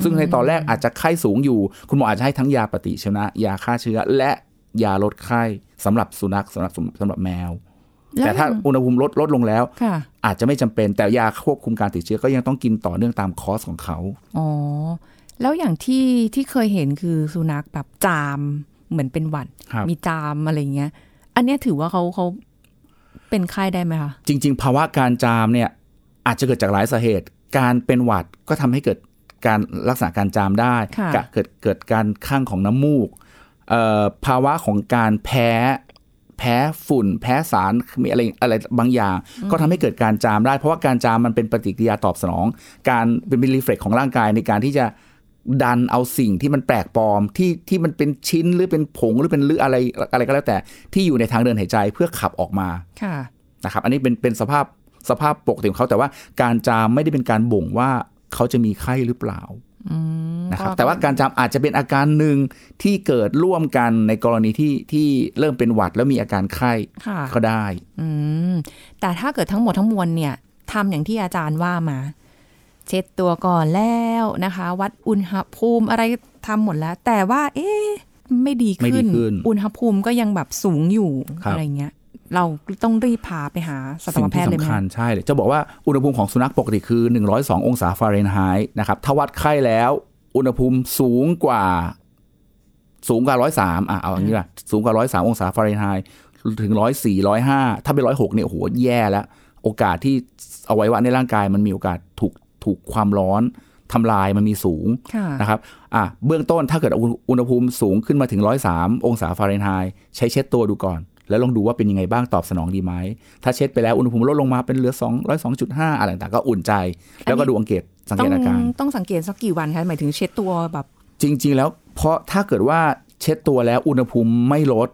ซึ่งในตอนแรกอาจจะไข้สูงอยู่ คุณหมออาจจะให้ทั้งยาปฏิชีวนะ ยาฆ่าเชื้อ และยาลดไข้สำหรับสุนัขสำหรับสำหรับแมว แล้วแต่ถ้าอุณหภูมิลดลดลงแล้วค่ะอาจจะไม่จำเป็นแต่ยาควบคุมการติดเชื้อก็ยังต้องกินต่อเนื่องตามคอร์สของเขาอ๋อแล้วอย่างที่ที่เคยเห็นคือสุนัขแบบจามเหมือนเป็นหวัดครับมีจามอะไรเงี้ย อันเนี้ยถือว่าเขาเขาเป็นไข้ได้ไหมคะจริง ๆ ภาวะการจามเนี่ย อาจจะเกิดจากหลายสาเหตุ การเป็นหวัดก็ทำให้เกิดการลักษณะการจามได้ค่ะกะเกิดเกิดการข้างของน้ำมูกเอ่อภาวะของการแพ้ แพ้ฝุ่น แพ้สารมีอะไรอะไรบางอย่าง ก็ทำให้เกิดการจามได้ เพราะว่าการจามมันเป็นปฏิกิริยาตอบสนอง การเป็นเป็นรีเฟล็กของร่างกายในการที่จะดันเอาสิ่งที่มันแปลกปลอมที่ที่มันเป็นชิ้นหรือเป็นผงหรือเป็นหรืออะไรอะไรก็แล้วแต่ที่อยู่ในทางเดินหายใจเพื่อขับออกมาค่ะนะครับอันนี้เป็นเป็นสภาพสภาพปกติของเขาแต่ว่าการจามไม่ได้เป็นการบ่งว่าเขาจะมีไข้หรือเปล่าอืม นะครับก็แต่ว่าการจามอาจจะเป็นอาการหนึ่งที่เกิดร่วมกันในกรณีที่ที่เริ่มเป็นหวัดแล้วมีอาการไข้ค่ะก็ได้อืมแต่ถ้าเกิดทั้งหมดทั้งมวลเนี่ยทำอย่างที่อาจารย์ว่ามา เช็ดตัวก่อนแล้วนะคะ วัดอุณหภูมิอะไรทำหมดแล้ว แต่ว่า เอ๊ะไม่ดีไม่ดีขึ้นขึ้น อุณหภูมิก็ยังแบบสูงอยู่ครับอะไรเงี้ยเราต้องรีบพาไปหาสัตสิ่วงแพที่ทย์เลยไหมสำคัคะญใช่เลยจะบอกว่าอุณหภูมิของสุนัขปกติคือ 102 องศาฟาเรนไฮต์นะครับถ้าวัดไข้แล้ว อุณหภูมิสูงกว่าสูงกว่าร้อยสามอะเอาอย่างนี้ละสูงกว่าร้อยสามองศาฟาเรนไฮต์ถึงร้อยสี่ร้อยห้าถ้าเป็นร้อยหกเนี่ยโอ้โหแย่แล้ว โอกาสที่เอาไว้ว่าในร่างกายมันมีโอกาสถูกถูกความร้อนทำลายมันมีสูงค่ะนะครับอะเบื้องต้นถ้าเกิดอุณอุณหภูมิสูงขึ้นมาถึงร้อยสามองศาฟาเรนไฮต์ใช้เช็ดตัวดูก่อน แล้วลองดูว่าเป็นยังไงบ้างตอบสนองดีไหม ถ้าเช็ดไปแล้วอุณหภูมิลดลงมาเป็นเหลือ 2 0 2.5 อะไรต่างๆก็อุ่นใจ แล้วก็ดูอังเกตสังต้เกองตอาการต้องสังเกตสักกี่วันคะหมายถึงเช็ดตัวแบบ จริง ๆ แล้วเพราะถ้าเกิดว่าเช็ดตัวแล้วอุณหภูมิไม่ลด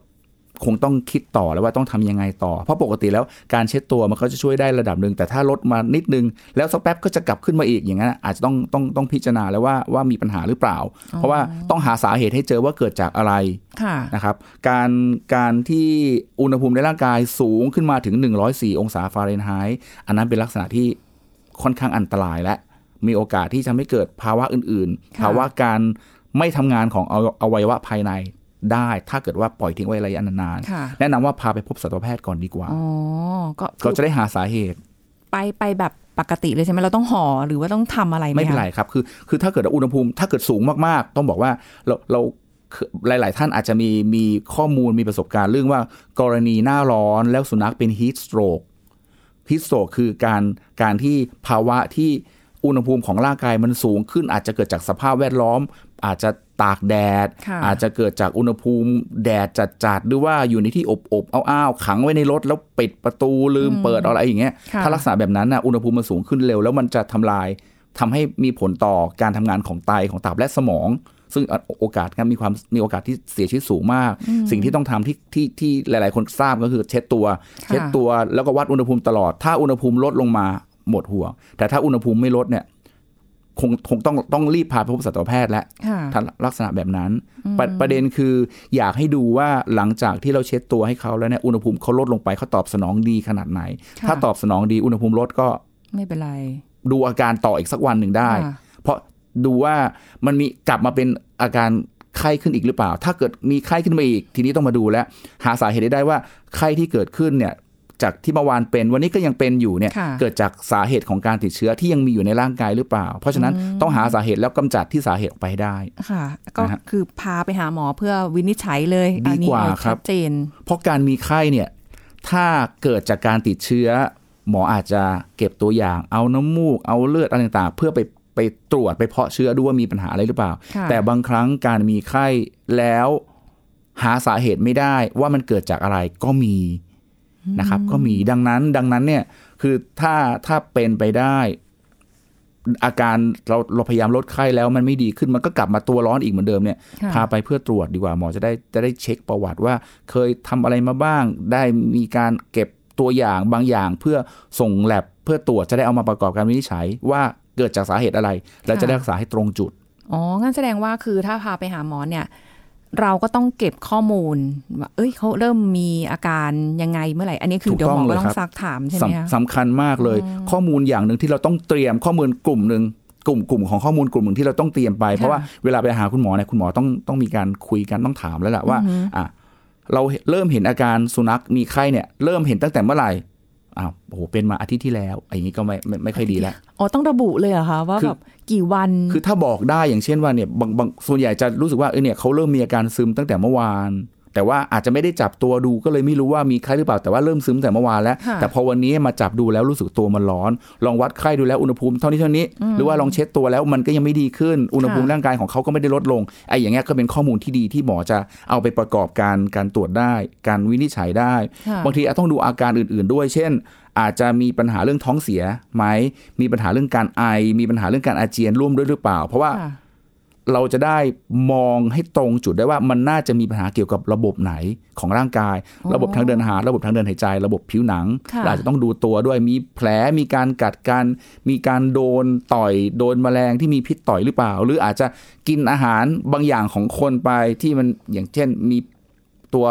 คงต้องคิดต่อแล้วว่าต้องทำยังไงต่อ เพราะปกติแล้วการเช็ดตัวมันก็จะช่วยได้ระดับหนึ่งแต่ถ้าลดมานิดนึง แล้วสักแป๊บก็จะกลับขึ้นมาอีกอย่างนั้นอาจจะต้องต้องต้องพิจารณาแล้วว่าว่ามีปัญหาหรือเปล่า เพราะว่าต้องหาสาเหตุให้เจอว่าเกิดจากอะไรค่ะนะครับการการที่อุณหภูมิในร่างกายสูงขึ้นมาถึง 104 องศาฟาเรนไฮต์อันนั้นเป็นลักษณะที่ค่อนข้างอันตรายและมีโอกาสที่จะไม่เกิดภาวะอื่นๆค่ะภาวะการไม่ทำงานของอวัอวัยวะภายใน ได้ ถ้าเกิดว่าปล่อยทิ้งไว้ระยะนานค่ะๆแนะนำว่าพาไปพบสัตวแพทย์ก่อนดีกว่าอ๋อก็ก็จะได้หาสาเหตุ ไปไปแบบปกติเลยใช่ไหมเราต้องห่อหรือว่าต้องทำอะไรไหมไม่เป็นไรคะครับคือคือถ้าเกิดอุณหภูมิถ้าเกิดสูงมากๆ ต้องบอกว่าเราเราคือหลาย ๆ ท่านอาจจะมีมีข้อมูลมีประสบการณ์เรื่องว่ากรณีหน้าร้อนแล้วสุนัขเป็น heat stroke heat stroke คือการการที่ภาวะที่ อุณหภูมิของร่างกายมันสูงขึ้น อาจจะเกิดจากสภาพแวดล้อม อาจจะตากแดดค่ะอาจจะเกิดจากอุณหภูมิแดดจัดๆหรือว่าอยู่ในที่อบๆอ้าวๆขังไว้ในรถแล้วปิดประตูลืมเปิดอะไรอย่างเงี้ยค่ะถ้าลักษณะแบบนั้นนะอุณหภูมิมันสูงขึ้นเร็ว แล้วมันจะทำลายทำให้มีผลต่อการทำงานของไตของตับและสมอง ซึ่งโอกาสการมีความมีโอกาสที่เสียชีวิตสูงมาก สิ่งที่ต้องทำที่ที่ที่หลาย ๆ คนทราบก็คือเช็ดตัวค่ะเช็ดตัวแล้วก็วัดอุณหภูมิตลอด ถ้าอุณหภูมิลดลงมา หมดห่วง แต่ถ้าอุณหภูมิไม่ลดเนี่ยคงคงต้องต้องรีบพาไปพบสัตวแพทย์แล้วค่ะถ้าลักษณะแบบนั้นประประเด็นคืออยากให้ดูว่าหลังจากที่เราเช็ดตัวให้เขาแล้วเนี่ยอุณหภูมิเขาลดลงไปเขาตอบสนองดีขนาดไหนค่ะถ้าตอบสนองดีอุณหภูมิลดก็ไม่เป็นไร ดูอาการต่ออีกสักวันหนึ่งได้ค่ะเพราะดูว่ามันมีกลับมาเป็นอาการไข้ขึ้นอีกหรือเปล่า ถ้าเกิดมีไข้ขึ้นมาอีก ทีนี้ต้องมาดูแล้ว หาสาเหตุได้ได้ว่าไข้ที่เกิดขึ้นเนี่ย จากที่เมื่อวานเป็น วันนี้ก็ยังเป็นอยู่เนี่ยค่ะเกิดจากสาเหตุของการติดเชื้อที่ยังมีอยู่ในร่างกายหรือเปล่า เพราะฉะนั้นต้องหาสาเหตุแล้วกำจัดที่สาเหตุออกไปให้ได้ค่ะ ก็นะฮะคือพาไปหาหมอเพื่อวินิจฉัยเลยดีอันนี้กว่าเอครับชัดเจน เพราะการมีไข้เนี่ยถ้าเกิดจากการติดเชื้อ หมออาจจะเก็บตัวอย่าง เอาน้ำมูกเอาเลือดอะไรต่างๆ เพื่อไปไปตรวจไปเพาะเชื้อดูว่ามีปัญหาอะไรหรือเปล่าค่ะแต่บางครั้งการมีไข้แล้วหาสาเหตุไม่ได้ว่ามันเกิดจากอะไรก็มี นะครับ ก็มีดังนั้นดังนั้นเนี่ยคือถ้าถ้าเป็นไปได้ อาการเราเราพยายามลดไข้แล้วมันไม่ดีขึ้นมันก็กลับมาตัวร้อนอีกเหมือนเดิมเนี่ยค่ะพาไปเพื่อตรวจดีกว่าหมอจะได้จะได้เช็คประวัติว่า เคยทำอะไรมาบ้าง ได้มีการเก็บตัวอย่างบางอย่างเพื่อส่งแลบเพื่อตรวจจะได้เอามาประกอบการวินิจฉัยว่าเกิดจากสาเหตุอะไร แล้วจะได้รักษาให้ตรงจุดอ๋องั้นแสดงว่าคือถ้าพาไปหาหมอเนี่ย เราก็ต้องเก็บข้อมูลว่าเอ้ยเขาเริ่มมีอาการยังไงเมื่อไหร่ อันนี้คือถูกเดี๋ยวหมอต้องเลก็ยต้อครังบซักถามใช่ไหมคะสำสำคัญมากเลย ข้อมูลอย่างหนึ่งที่เราต้องเตรียมข้อมูลกลุ่มหนึ่งกลุ่มกลุ่มของข้อมูลกลุ่มหนึ่งที่เราต้องเตรียมไป เพราะว่าเวลาไปหาคุณหมอเนี่ยคุณหมอต้องต้องมีการคุยกันต้องถามแล้วแหละว่าอะเราเริ่มเห็นอาการสุนัขมีไข้เนี่ยเริ่มเห็นตั้งแต่เมื่อไหร่ อ้าวโอ้โหเป็นมาอาทิตย์ที่แล้วอย่างนี้ก็ไม่ไม่ไม่ค่อยดีแล้วอ๋อต้องระบุเลยเหรอคะว่าคือแบบกี่วัน คือถ้าบอกได้อย่างเช่นว่าเนี่ยบางบางส่วนใหญ่จะรู้สึกว่าเออเนี่ยเขาเริ่มมีอาการซึมตั้งแต่เมื่อวาน แต่ว่าอาจจะไม่ได้จับตัวดูก็เลยไม่รู้ว่ามีไข้หรือเปล่าแต่ว่าเริ่มซึมตั้งแต่เมื่อวานแล้วค่ะแต่พอวันนี้มาจับดูแล้วรู้สึกตัวมันร้อน ลองวัดไข้ดูแล้วอุณหภูมิเท่านี้เท่านี้ หรือว่าลองเช็ดตัวแล้วมันก็ยังไม่ดีขึ้นอุณหภูมิค่ะร่างกายของเขาก็ไม่ได้ลดลงไอ้อย่างเงี้ยก็เป็นข้อมูลที่ดีที่หมอจะเอาไปประกอบการการตรวจได้ การวินิจฉัยได้ค่ะบางทีอาจต้องดูอาการอื่น ๆ ด้วย เช่น อาจจะมีปัญหาเรื่องท้องเสียไหมมีปัญหาเรื่องการไอ มีปัญหาเรื่องการอาเจียนร่วมด้วยหรือเปล่า เพราะว่าค่ะ เราจะได้มองให้ตรงจุดได้ว่ามันน่าจะมีปัญหาเกี่ยวกับระบบไหนของร่างกายอ๋อระบบทางเดินอาหารระบบทางเดินหายใจ ระบบผิวหนังค่ะเราอาจจะต้องดูตัวด้วยมีแผลมีการกัดกัน มีการโดนต่อยโดนแมลงที่มีพิษต่อยหรือเปล่า หรืออาจจะกินอาหารบางอย่างของคนไปที่มันอย่างเช่นมีตัว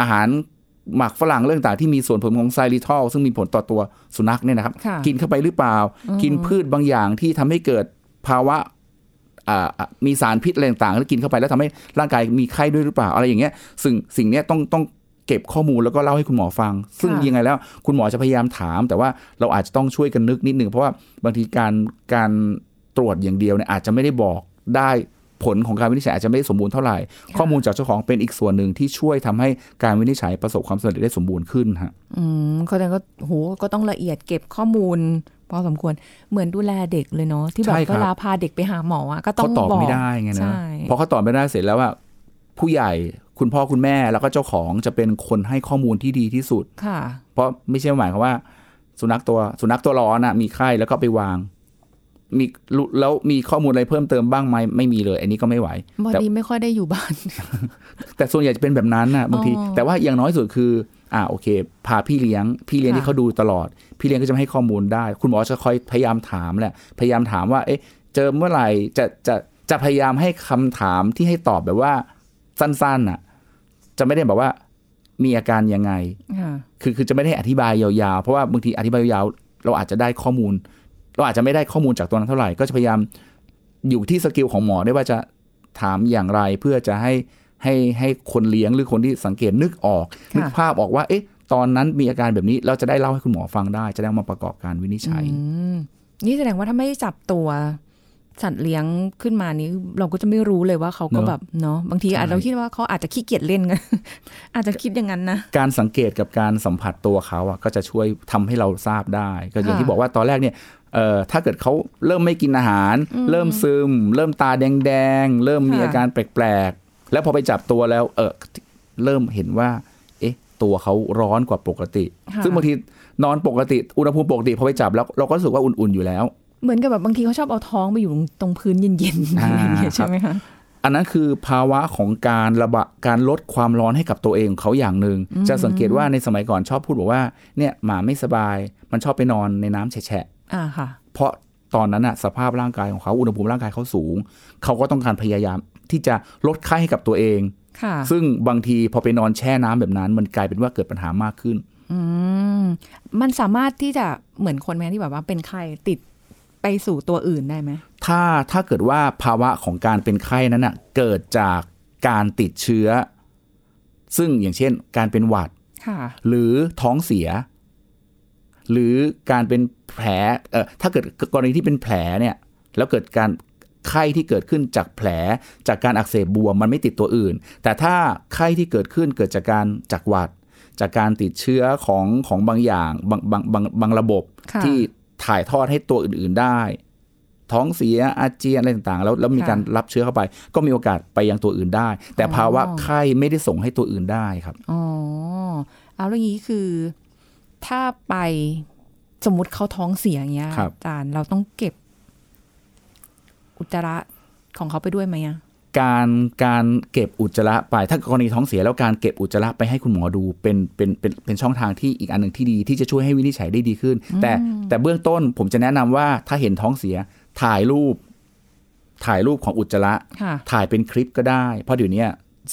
อาหารหมักฝรั่งเรื่องต่างที่มีส่วนผสมของไซริทอลซึ่งมีผลต่อตัวสุนัขเนี่ยนะครับค่ะกินเข้าไปหรือเปล่า กินพืชบางอย่างที่ทำให้เกิดภาวะอ่าอ่า มีสารพิษอะไรต่างๆแล้วกินเข้าไปแล้วทำให้ร่างกายมีไข้ด้วยหรือเปล่าอะไรอย่างเงี้ยสิ่งสิ่งเนี้ยต้องต้องเก็บข้อมูลแล้วก็เล่าให้คุณหมอฟัง ซึ่งค่ะยังไงแล้วคุณหมอจะพยายามถาม แต่ว่าเราอาจจะต้องช่วยกันนึกนิดนึงเพราะว่าบางทีการการตรวจอย่างเดียวเนี่ยอาจจะไม่ได้บอกได้ผลของการวินิจฉัยอาจจะไม่ได้สมบูรณ์เท่าไหร่ ข้อมูลจากเจ้าของเป็นอีกส่วนหนึ่งที่ช่วยทำให้การวินิจฉัยประสบความสำเร็จได้สมบูรณ์ขึ้นฮะ อืมเขาแต่ก็โหก็ต้องละเอียดเก็บข้อมูลพ อสมควรเหมือนดูแลเด็กเลยเนาะที่แบบใช่ครับเวลาพาเด็กไปหาหมออะก็ต้อเขางตอบบอกไม่ได้ไงนะใช่พอเขาตอบไม่ได้เสร็จแล้วว่าผู้ใหญ่คุณพ่อคุณแม่แล้วก็เจ้าของจะเป็นคนให้ข้อมูลที่ดีที่สุดค่ะ เพราะไม่ใช่หมายความว่า สุนัขตัวสุนัขตัวร้อนนะมีไข้แล้วก็ไปวางมีรู้แล้วมีข้อมูลอะไรเพิ่มเติมบ้างไหมไม่มีเลย อันนี้ก็ไม่ไหวพอแต่ดีไม่ค่อยได้อยู่บ้าน แต่ส่วนใหญ่จะเป็นแบบนั้นนะบางทีอ๋อแต่ว่าอย่างน้อยสุดคืออ่าโอเค พาพี่เลี้ยง พี่เลี้ยงค่ะที่เขาดูตลอด พี่เลี้ยงก็จะให้ข้อมูลได้ คุณหมอจะคอยพยายามถามแหละพยายามถามว่า เอ๊ะ เจอเมื่อไหร่จะจะจะพยายามให้คำถามที่ให้ตอบแบบว่าสั้นๆน่ะ จะไม่ได้แบบว่ามีอาการยังไงค่ะคือคือจะไม่ได้อธิบายยาวๆ เพราะว่าบางทีอธิบายยาวๆ เราอาจจะได้ข้อมูล เราอาจจะไม่ได้ข้อมูลจากตัวนั้นเท่าไหร่ ก็จะพยายามอยู่ที่ skill ของหมอได้ว่าจะถามอย่างไรเพื่อจะให้ ให้ให้คนเลี้ยงหรือคนที่สังเกตนึกออกค่ะนึกภาพออกว่าเอ๊ะตอนนั้นมีอาการแบบนี้เราจะได้เล่าให้คุณหมอฟังได้ จะได้เอามาประกอบการวินิจฉัยอืมนี่แสดงว่าถ้าไม่ได้จับตัวสัตว์เลี้ยงขึ้นมานี้เราก็จะไม่รู้เลยว่าเขาก็เนอะแบบเนาะบางทีใช่อาจเราคิดว่าเขาอาจจะขี้เกียจเล่นกันอาจจะคิดอย่างนั้นนะการสังเกตกับการสัมผัสตัวเขาอะก็จะช่วยทำให้เราทราบได้ ก็อย่างค่ะที่บอกว่าตอนแรกเนี่ยเอ่อถ้าเกิดเขาเริ่มไม่กินอาหาร เริ่มซึม เริ่มตาแดงๆเริ่มมีค่ะอาการแปลกๆ แล้วพอไปจับตัวแล้วเออเริ่มเห็นว่า เอ๊ะ ตัวเขาร้อนกว่าปกติค่ะซึ่งบางทีนอนปกติอุณหภูมิปกติพอไปจับแล้วเราก็รู้สึกว่าอุ่นๆอยู่แล้ว เหมือนกับแบบบางทีเขาชอบเอาท้องไปอยู่ตรงพื้นเย็นๆอะไรอย่างเงี้ยอ่าใช่ไหมคะอันนั้นคือภาวะของการระบะการลดความร้อนให้กับตัวเองของเขาอย่างหนึ่งจะสังเกตว่าในสมัยก่อนชอบพูดบอกว่าเนี่ยหมาไม่สบาย มันชอบไปนอนในน้ำแฉะอ่าค่ะๆเพราะตอนนั้นอะสภาพร่างกายของเขาอุณหภูมิร่างกายเขาสูง เขาก็ต้องการพยายาม ที่จะลดไข้ให้กับตัวเองค่ะซึ่งบางทีพอไปนอนแช่น้ำแบบนั้น มันกลายเป็นว่าเกิดปัญหามากขึ้นอืมมันสามารถที่จะเหมือนคนแม่ที่แบบว่าเป็นไข้ติดไปสู่ตัวอื่นได้ไหมถ้าถ้าเกิดว่าภาวะของการเป็นไข้นั้นอะเกิดจากการติดเชื้อ ซึ่งอย่างเช่น การเป็นหวัดค่ะหรือท้องเสีย หรือการเป็นแผลเอ่อถ้าเกิดกรณีที่เป็นแผลเนี่ย แล้วเกิดการ ไข้ที่เกิดขึ้นจากแผลจากการอักเสบบวมมันไม่ติดตัวอื่น แต่ถ้าไข้ที่เกิดขึ้นเกิดจากการจากหวัด จากการติดเชื้อของของบางอย่างบางบางบางบางระบบค่ะที่ถ่ายทอดให้ตัวอื่น ๆได้ ท้องเสียอาเจียนอะไรต่างๆ แล้วแล้วมีค่ะการรับเชื้อเข้าไป ก็มีโอกาสไปยังตัวอื่นได้ แต่อ๋อภาวะไข้ไม่ได้ส่งให้ตัวอื่นได้ครับอ๋อเอาแล้วอย่างนี้คือถ้าไปสมมติเขาท้องเสียอย่างเงี้ยครับอาจารย์เราต้องเก็บ อุจจาระของเขาไปด้วยไหมอะการการเก็บอุจจาระไป ถ้ากรณีท้องเสียแล้วการเก็บอุจจาระไปให้คุณหมอดูเป็นเป็นเป็นเป็นช่องทางที่อีกอันหนึ่งที่ดีที่จะช่วยให้วินิจฉัยได้ดีขึ้น แต่แต่เบื้องต้นผมจะแนะนำว่าถ้าเห็นท้องเสียถ่ายรูป ถ่ายรูปของอุจจาระค่ะถ่ายเป็นคลิปก็ได้ เพราะเดี๋ยวนี้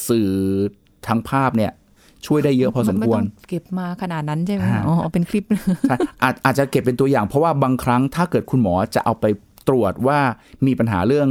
สื่อทางภาพเนี่ยช่วยได้เยอะพอสมควรนไต้องเก็บมาขนาดนั้นใช่ไหมฮะอ๋อเอาเป็นคลิปใช่อาจอาจจะเก็บเป็นตัวอย่าง เพราะว่าบางครั้งถ้าเกิดคุณหมอจะเอาไป ตรวจว่ามีปัญหาเรื่อง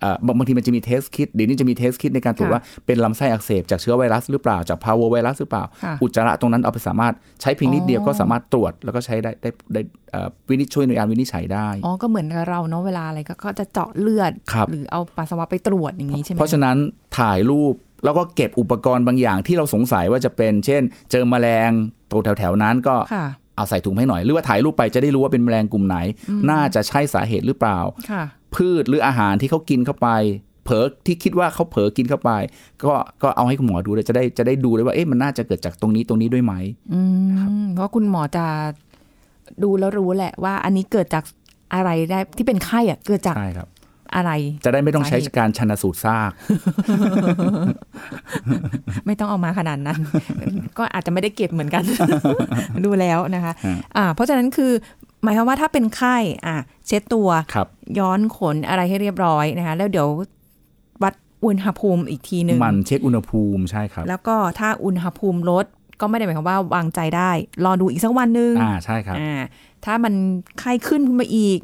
เอ่อบางบางทีมันจะมี test kit เดี๋ยวนี้จะมี test kit ในการตรวจค่ะว่าเป็นลำไส้อักเสบจากเชื้อไวรัสหรือเปล่าจากพาร์โวไวรัสหรือเปล่าค่ะอุจจาระตรงนั้นเอาไปสามารถใช้เพียงนิดเดียวอ๋อก็สามารถตรวจแล้วก็ใช้ได้ได้ได้เอ่อวินิจช่วยในการวินิจฉัยได้อ๋อก็เหมือนกับเราเนาะเวลาอะไรก็ก็จะเจาะเลือดครับหรือเอาปัสสาวะไปตรวจอย่างนี้ใช่ไหมเพราะฉะนั้นถ่ายรูปแล้วก็เก็บอุปกรณ์บางอย่างที่เราสงสัยว่าจะเป็น เช่น เจอแมลงตัวแถวๆนั้นก็ค่ะเอาใส่ถุงให้หน่อย หรือว่าถ่ายรูปไปจะได้รู้ว่าเป็นแมลงกลุ่มไหน น่าจะใช่สาเหตุหรือเปล่าค่ะพืชหรืออาหารที่เขากินเข้าไป เผลอที่คิดว่าเขาเผลอกินเข้าไป ก็ก็เอาให้คุณหมอดูเลยจะได้จะได้ดูเลยว่าเอ๊ะมันน่าจะเกิดจากตรงนี้ตรงนี้ด้วยไหมอืมเพราะคุณหมอจะดูแล้วรู้แหละว่า อันนี้เกิดจากอะไรได้ที่เป็นไข้อะเกิดจากใช่ครับ อะไร จะได้ไม่ต้องใช้สาเหตุการชันสูตรซาก ไม่ต้องเอามาขนาดนั้น ก็อาจจะไม่ได้เก็บเหมือนกัน ดูแล้วนะคะฮะอ่าเพราะฉะนั้นคือหมายความว่าถ้าเป็นไข้อะเช็ดตัวครับย้อนขนอะไรให้เรียบร้อยนะคะแล้วเดี๋ยววัดอุณหภูมิอีกทีหนึ่งมันเช็คอุณหภูมิใช่ครับ แล้วก็ถ้าอุณหภูมิลดก็ไม่ได้หมายความว่าวางใจได้ รอดูอีกสักวันหนึ่งอ่าใช่ครับอ่าถ้ามันไข้ขึ้นขึ้นมาอีก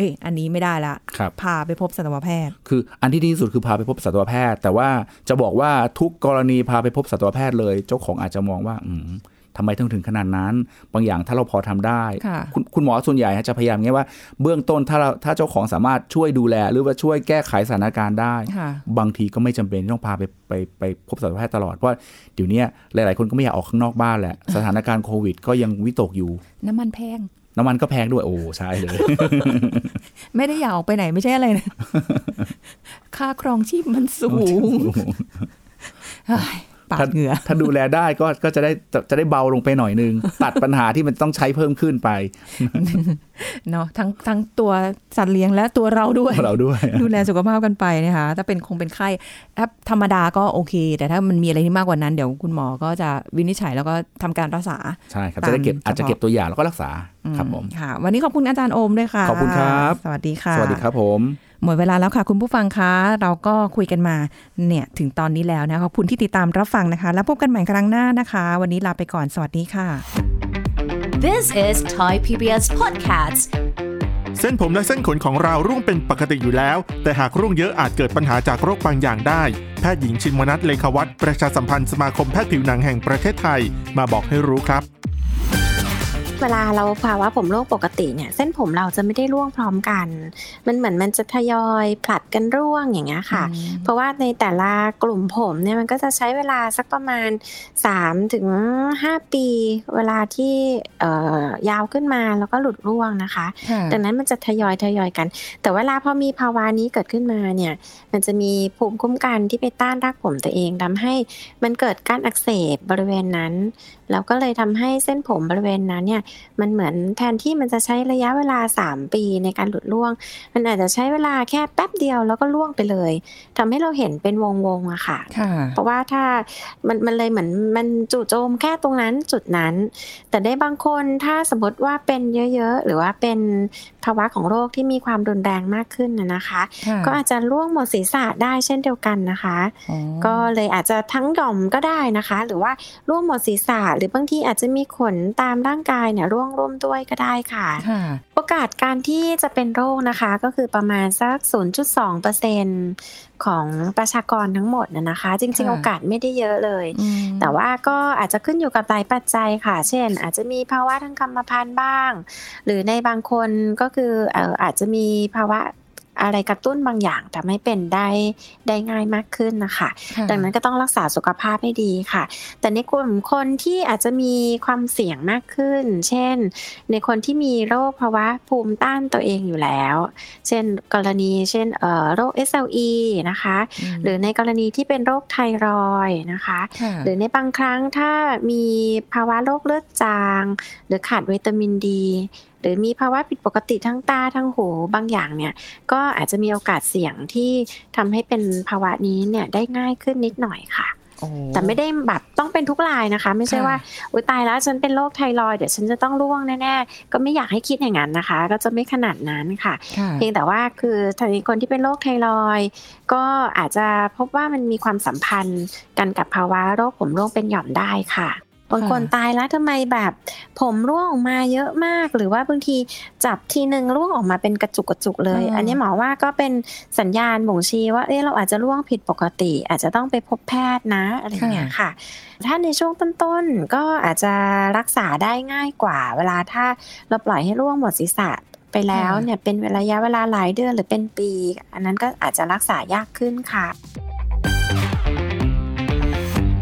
เอ้ยอันนี้ไม่ได้ละครับพาไปพบสัตวแพทย์ คืออันที่ดีที่สุดคือพาไปพบสัตวแพทย์ แต่ว่าจะบอกว่าทุกกรณีพาไปพบสัตวแพทย์เลย เจ้าของอาจจะมองว่า อืมทำไมต้องถึงขนาดนั้น บางอย่างถ้าเราพอทำได้ค่ะณคุณหมอส่วนใหญ่จะพยายามเงี้ยว่าเบื้องต้นถ้าเราถ้าเจ้าของสามารถช่วยดูแล หรือว่าช่วยแก้ไขสถานการณ์ได้ค่ะบางทีก็ไม่จำเป็นที่ต้องพาไปไปไปพบสัตวแพทย์ตลอด เพราะเดี๋ยวนี้หลาย ๆ คนก็ไม่อยากออกข้างนอกบ้านแหละ สถานการณ์โควิด ก็ยังวิตกอยู่ น้ำมันแพง น้ำมันก็แพงด้วย โอ้ใช่เลย ไม่ได้อยากออกไปไหนไม่ใช่อะไรนะ ค่าครองชีพมันสูงเฮ้ย ปาดเหงื่อถ้าดูแลได้ก็ก็จะได้จะจะได้เบาลงไปหน่อยนึง ตัดปัญหาที่มันต้องใช้เพิ่มขึ้นไปเนาะทั้งทั้งตัวสัตว์เลี้ยงและตัวเราด้วยเราด้วย ดูแลสุขภาพกันไปนะคะถ้าเป็นคงเป็นไข้ถ้าธรรมดาก็โอเค แต่ถ้ามันมีอะไรที่มากกว่านั้นเดี๋ยวคุณหมอก็จะวินิจฉัยแล้วก็ทำการรักษาใช่ครับตามจะได้เก็บเฉพาะอาจจะเก็บตัวอย่างแล้วก็รักษาครับผมค่ะ วันนี้ขอบคุณอาจารย์โอมด้วยค่ะขอบคุณครับ สวัสดีค่ะ สวัสดีครับผม หมดเวลาแล้วค่ะ คุณผู้ฟังคะเราก็คุยกันมาเนี่ยถึงตอนนี้แล้วนะขอบคุณที่ติดตามรับฟังนะคะ แล้วพบกันใหม่ครั้งหน้านะคะ วันนี้ลาไปก่อนสวัสดีค่ะ This is Thai PBS Podcast. เส้นผมและเส้นขนของเราร่วงเป็นปกติอยู่แล้ว แต่หากร่วงเยอะอาจเกิดปัญหาจากโรคบางอย่างได้ แพทย์หญิงชินวนัทเลขาวัตรประชาสัมพันธ์สมาคมแพทย์ผิวหนังแห่งประเทศไทย มาบอกให้รู้ครับ เวลาเราภาวะผมร่วงปกติเนี่ยเส้นผมเราจะไม่ได้ร่วงพร้อมกัน มันเหมือนมันจะทยอยผลัดกันร่วงอย่างเงี้ยค่ะ เพราะว่าในแต่ละกลุ่มผมเนี่ยมันก็จะใช้เวลาสักประมาณ3ถึง5ปี เวลาที่เอ่อยาวขึ้นมาแล้วก็หลุดร่วงนะคะค่ะดังนั้นมันจะทยอยทยอยกัน แต่เวลาพอมีภาวะนี้เกิดขึ้นมาเนี่ยมันจะมีภูมิคุ้มกันที่ไปต้านรากผมตัวเองทำให้มันเกิดการอักเสบบริเวณนั้นแล้วก็เลยทำให้เส้นผมบริเวณนั้นเนี่ยมันเหมือนแทนที่มันจะใช้ระยะเวลา 3 ปีในการหลุดร่วง มันอาจจะใช้เวลาแค่แป๊บเดียวแล้วก็ร่วงไปเลยทำให้เราเห็นเป็นวงวงๆอะค่ะค่ะ เพราะว่าถ้ามันมันเลยเหมือนมันจู่โจมแค่ตรงนั้นจุดนั้น แต่ได้บางคนถ้าสมมติว่าเป็นเยอะๆ หรือว่าเป็นภาวะของโรคที่มีความรุนแรงมากขึ้นนะนะคะค่ะก็อาจจะร่วงหมดศีรษะได้เช่นเดียวกันนะคะอ๋อก็เลยอาจจะทั้งหย่อมก็ได้นะคะ หรือว่าร่วงหมดศีรษะหรือบางทีอาจจะมีขนตามร่างกายเนี่ยร่วงร่วมด้วยก็ได้ค่ะค่ะ โอกาสการที่จะเป็นโรคนะคะก็คือประมาณสัก 0.2%ของประชากรทั้งหมดนะนะคะ จริงค่ะๆโอกาสไม่ได้เยอะเลยอืมแต่ว่าก็อาจจะขึ้นอยู่กับหลายปัจจัยค่ะ เช่น อาจจะมีภาวะทางกรรมพันธุ์บ้าง หรือในบางคนก็คือเอ่ออาจจะมีภาวะ อะไรกระตุ้นบางอย่างทำให้เป็นได้ได้ง่ายมากขึ้นนะคะค่ะดังนั้นก็ต้องรักษาสุขภาพให้ดีค่ะ แต่ในกลุ่มคนที่อาจจะมีความเสี่ยงมากขึ้น เช่น ในคนที่มีโรคภาวะภูมิต้านตัวเองอยู่แล้ว เช่นกรณีเช่นเอ่อโรค SLE นะคะ หรือในกรณีที่เป็นโรคไทรอยด์นะคะค่ะหรือในบางครั้งถ้ามีภาวะโรคเลือดจาง หรือขาดวิตามินดี หรือมีภาวะผิดปกติทั้งตาทั้งหูบางอย่างเนี่ย ก็อาจจะมีโอกาสเสี่ยงที่ทำให้เป็นภาวะนี้เนี่ยได้ง่ายขึ้นนิดหน่อยค่ะโอ้แต่ไม่ได้แบบต้องเป็นทุกรายนะคะ ไม่ใช่ค่ะว่าอุยตายแล้วฉันเป็นโรคไทรอยด์เดี๋ยวฉันจะต้องร่วงแน่ๆก็ไม่อยากให้คิดอย่างนั้นนะคะ ก็จะไม่ขนาดนั้นค่ะค่ะเพียงแต่ว่าคือถ้าในคนที่เป็นโรคไทรอยด์ก็อาจจะพบว่ามันมีความสัมพันธ์กันกับภาวะโรคผมร่วงเป็นหย่อมได้ค่ะ บางคนตายแล้วทำไมแบบ ผมร่วงออกมาเยอะมาก หรือว่าบางทีจับทีหนึ่งร่วงออกมาเป็นกระจุกกระจุกเลยอืมอันนี้หมอว่าก็เป็นสัญญาณบ่งชี้ว่าเอ๊ะเราอาจจะร่วงผิดปกติ อาจจะต้องไปพบแพทย์นะอะไรอย่างเงี้ยค่ะ ถ้าในช่วงต้นๆก็อาจจะรักษาได้ง่ายกว่า เวลาถ้าเราปล่อยให้ร่วงหมดศีรษะไปแล้วเนี่ยเป็นระยะเวลาหลายเดือนหรือเป็นปี อันนั้นก็อาจจะรักษายากขึ้นค่ะ